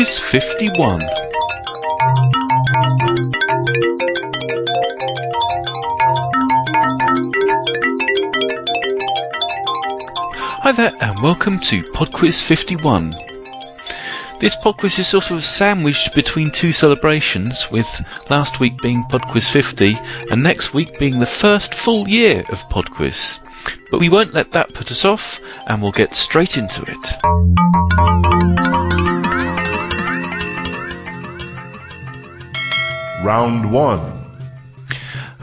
Quiz 51. Hi there, and welcome to Pod Quiz 51. This pod quiz is sort of sandwiched between two celebrations, with last week being Pod Quiz 50 and next week being the first full year of Pod Quiz. But we won't let that put us off, and we'll get straight into it. Round one.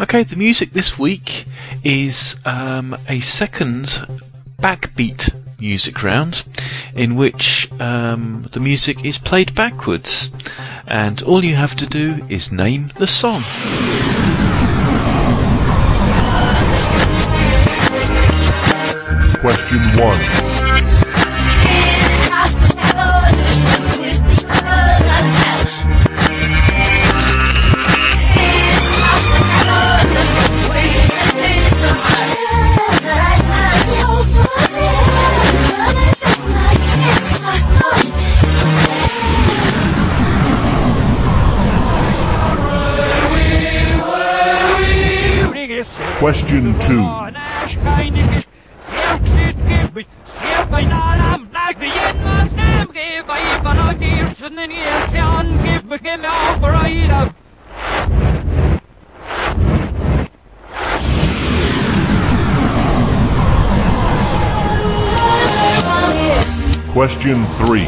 Okay, the music this week is um, a second backbeat music round in which um, the music is played backwards, and all you have to do is name the song. Question one. Question two. Question three.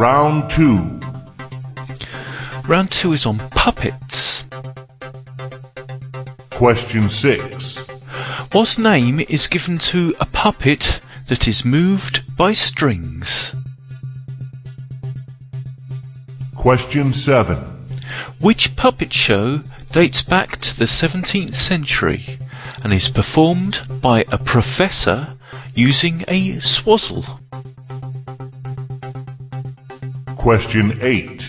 Round two. Round two is on puppets. Question six. What name is given to a puppet that is moved by strings? Question seven. Which puppet show dates back to the 17th century and is performed by a professor using a swazzle? Question eight.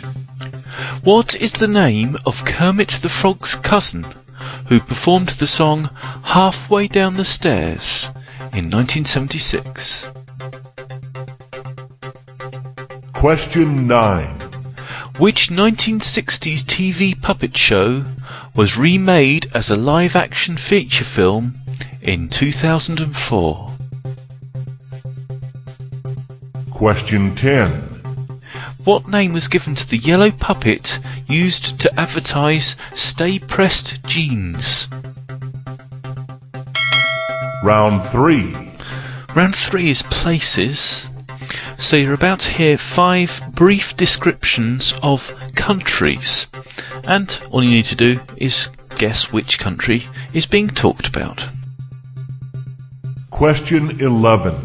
What is the name of Kermit the Frog's cousin who performed the song Halfway Down the Stairs in 1976? Question nine. Which 1960s TV puppet show was remade as a live action feature film in 2004? Question ten. What name was given to the yellow puppet used to advertise Sta-Prest jeans? Round three. Round three is places. So you're about to hear five brief descriptions of countries. And all you need to do is guess which country is being talked about. Question eleven.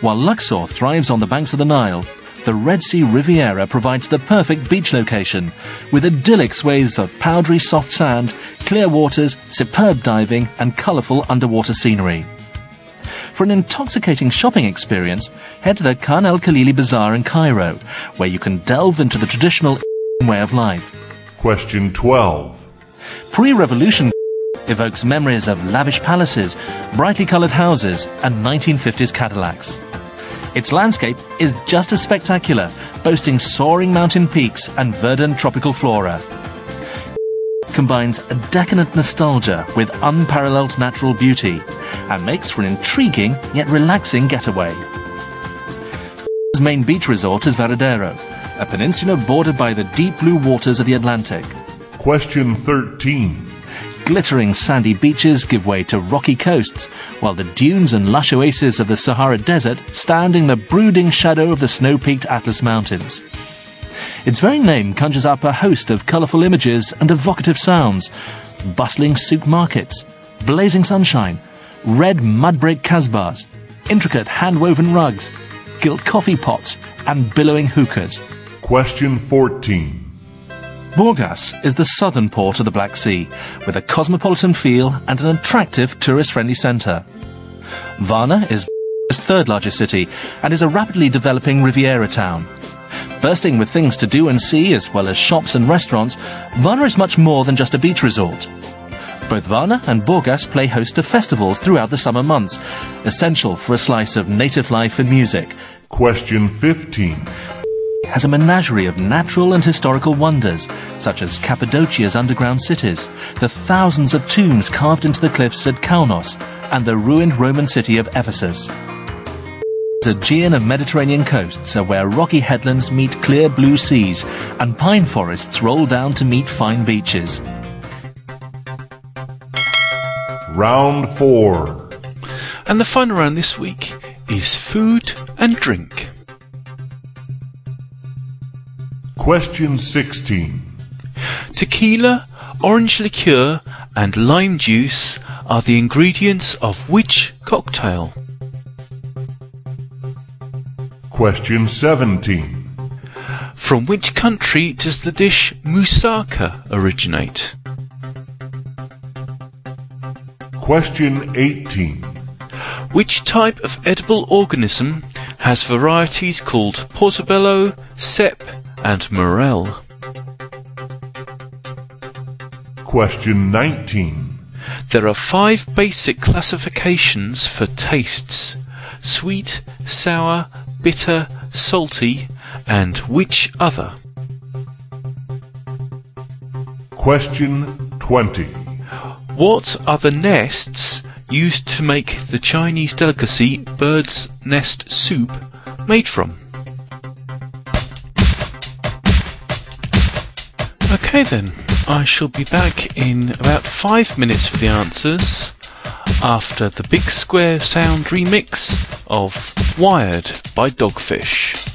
While Luxor thrives on the banks of the Nile, the Red Sea Riviera provides the perfect beach location, with idyllic swathes of powdery soft sand, clear waters, superb diving, and colourful underwater scenery. For an intoxicating shopping experience, head to the Khan el Khalili Bazaar in Cairo, where you can delve into the traditional way of life. Question twelve. Pre-revolution evokes memories of lavish palaces, brightly coloured houses, and 1950s Cadillacs. Its landscape is just as spectacular, boasting soaring mountain peaks and verdant tropical flora. Combines a decadent nostalgia with unparalleled natural beauty and makes for an intriguing yet relaxing getaway. Its main beach resort is Varadero, a peninsula bordered by the deep blue waters of the Atlantic. Question 13. Glittering sandy beaches give way to rocky coasts, while the dunes and lush oases of the Sahara Desert stand in the brooding shadow of the snow-peaked Atlas Mountains. Its very name conjures up a host of colourful images and evocative sounds. Bustling souk markets, blazing sunshine, red mud-brick kasbahs, intricate hand-woven rugs, gilt coffee pots, and billowing hookahs. Question 14. Burgas is the southern port of the Black Sea, with a cosmopolitan feel and an attractive tourist-friendly centre. Varna is its third largest city and is a rapidly developing Riviera town. Bursting with things to do and see, as well as shops and restaurants, Varna is much more than just a beach resort. Both Varna and Burgas play host to festivals throughout the summer months, essential for a slice of native life and music. Question 15. Has a menagerie of natural and historical wonders, such as Cappadocia's underground cities, the thousands of tombs carved into the cliffs at Kaunos, and the ruined Roman city of Ephesus. The Aegean and Mediterranean coasts are where rocky headlands meet clear blue seas, and pine forests roll down to meet fine beaches. Round 4. And the final round this week is food and drink. Question 16. Tequila, orange liqueur, and lime juice are the ingredients of which cocktail? Question 17. From which country does the dish moussaka originate? Question 18. Which type of edible organism has varieties called portobello, cep, and morel? Question 19. There are five basic classifications for tastes sweet, sour, bitter, salty, and which other? Question 20. What are the nests used to make the Chinese delicacy bird's nest soup made from? Okay then, I shall be back in about five minutes for the answers after the Big Square Sound remix of Wired by DogFish.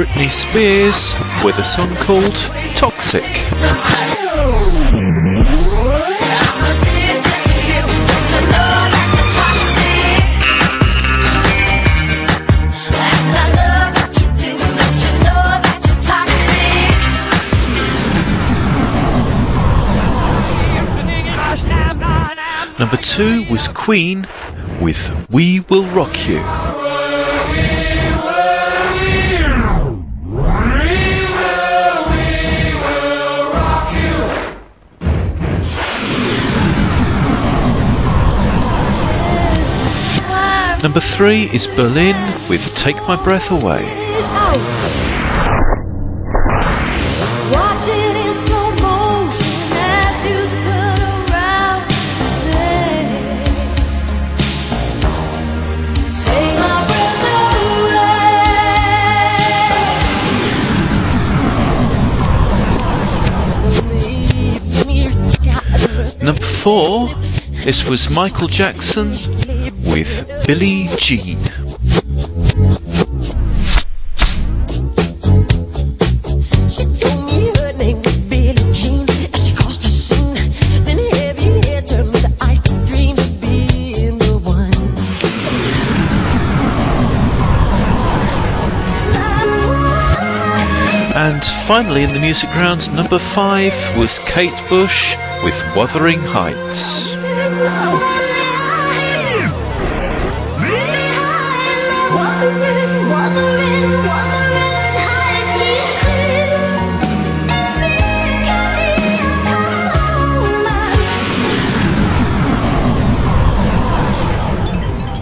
Britney Spears with a song called Toxic. Number two was Queen with We Will Rock You. Number three is Berlin with Take My Breath Away. Watch it in slow motion as you turn around and say, Take my breath away. Number four, this was Michael Jackson with Billie Jean. She told me her name was Billie Jean as she crossed the scene. Then heavy hair turned with the eyes to dream of being the one. And finally, in the music round, number five was Kate Bush with Wuthering Heights.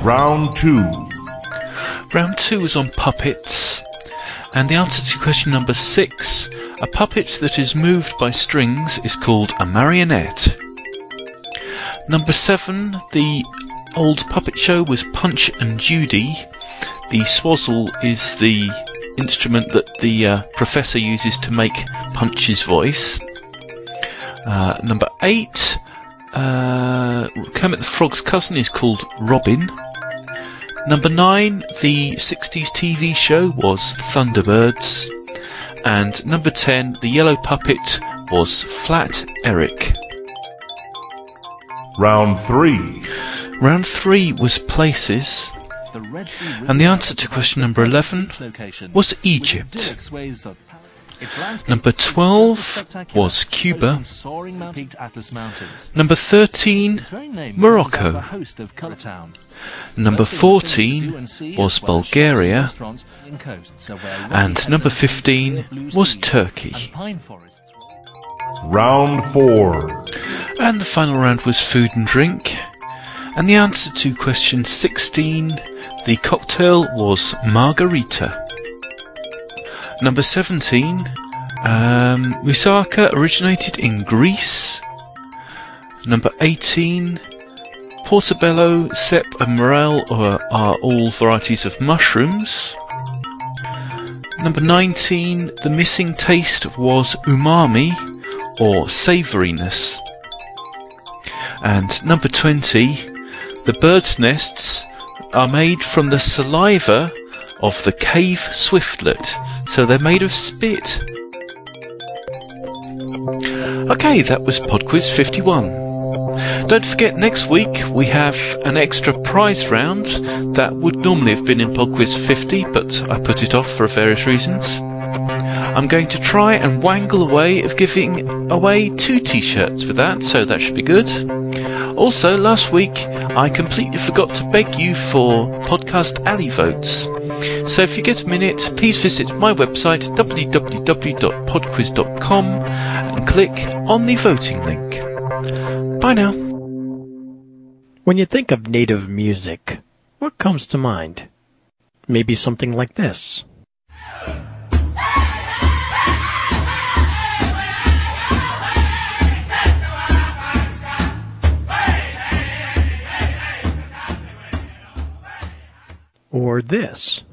Round 2. Round two was on puppets. And the answer to question number six a puppet that is moved by strings is called a marionette. Number seven, the old puppet show was Punch and Judy. The swazzle is the instrument that the uh, professor uses to make Punch's voice. Uh, number eight, uh, Kermit the Frog's cousin is called Robin. Number nine, the 60s TV show was Thunderbirds. And number 10, the yellow puppet was Flat Eric. Round 3. Round three was places. And the answer to question number 11 was Egypt. Number 12 was Cuba. Number 13, Morocco. Number 14 was Bulgaria. And number 15 was Turkey. Round 4. And the final round was food and drink. And the answer to question 16, the cocktail was margarita. Number 17, um, moussaka originated in Greece. Number 18, portobello, cep, and morel are, are all varieties of mushrooms. Number 19, the missing taste was umami or savouriness. And number 20, the bird's nests are made from the saliva of the cave swiftlet, so they're made of spit. Okay, that was PodQuiz 51. Don't forget, next week we have an extra prize round that would normally have been in PodQuiz 50, but I put it off for various reasons. I'm going to try and wangle a way of giving away two t-shirts with that, so that should be good. Also, last week I completely forgot to beg you for podcast alley votes. So if you get a minute, please visit my website www.podquiz.com and click on the voting link. Bye now. When you think of native music, what comes to mind? Maybe something like this. or this.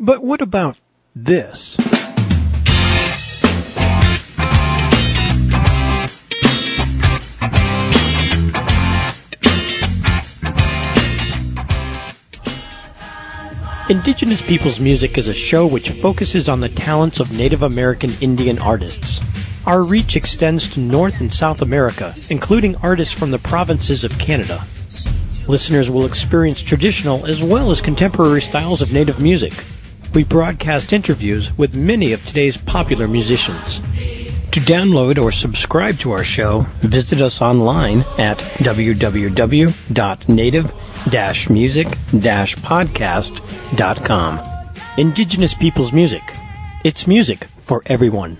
But what about this? Indigenous Peoples Music is a show which focuses on the talents of Native American Indian artists. Our reach extends to North and South America, including artists from the provinces of Canada. Listeners will experience traditional as well as contemporary styles of Native music. We broadcast interviews with many of today's popular musicians. To download or subscribe to our show, visit us online at www.native-music-podcast.com. Indigenous Peoples Music. It's music for everyone.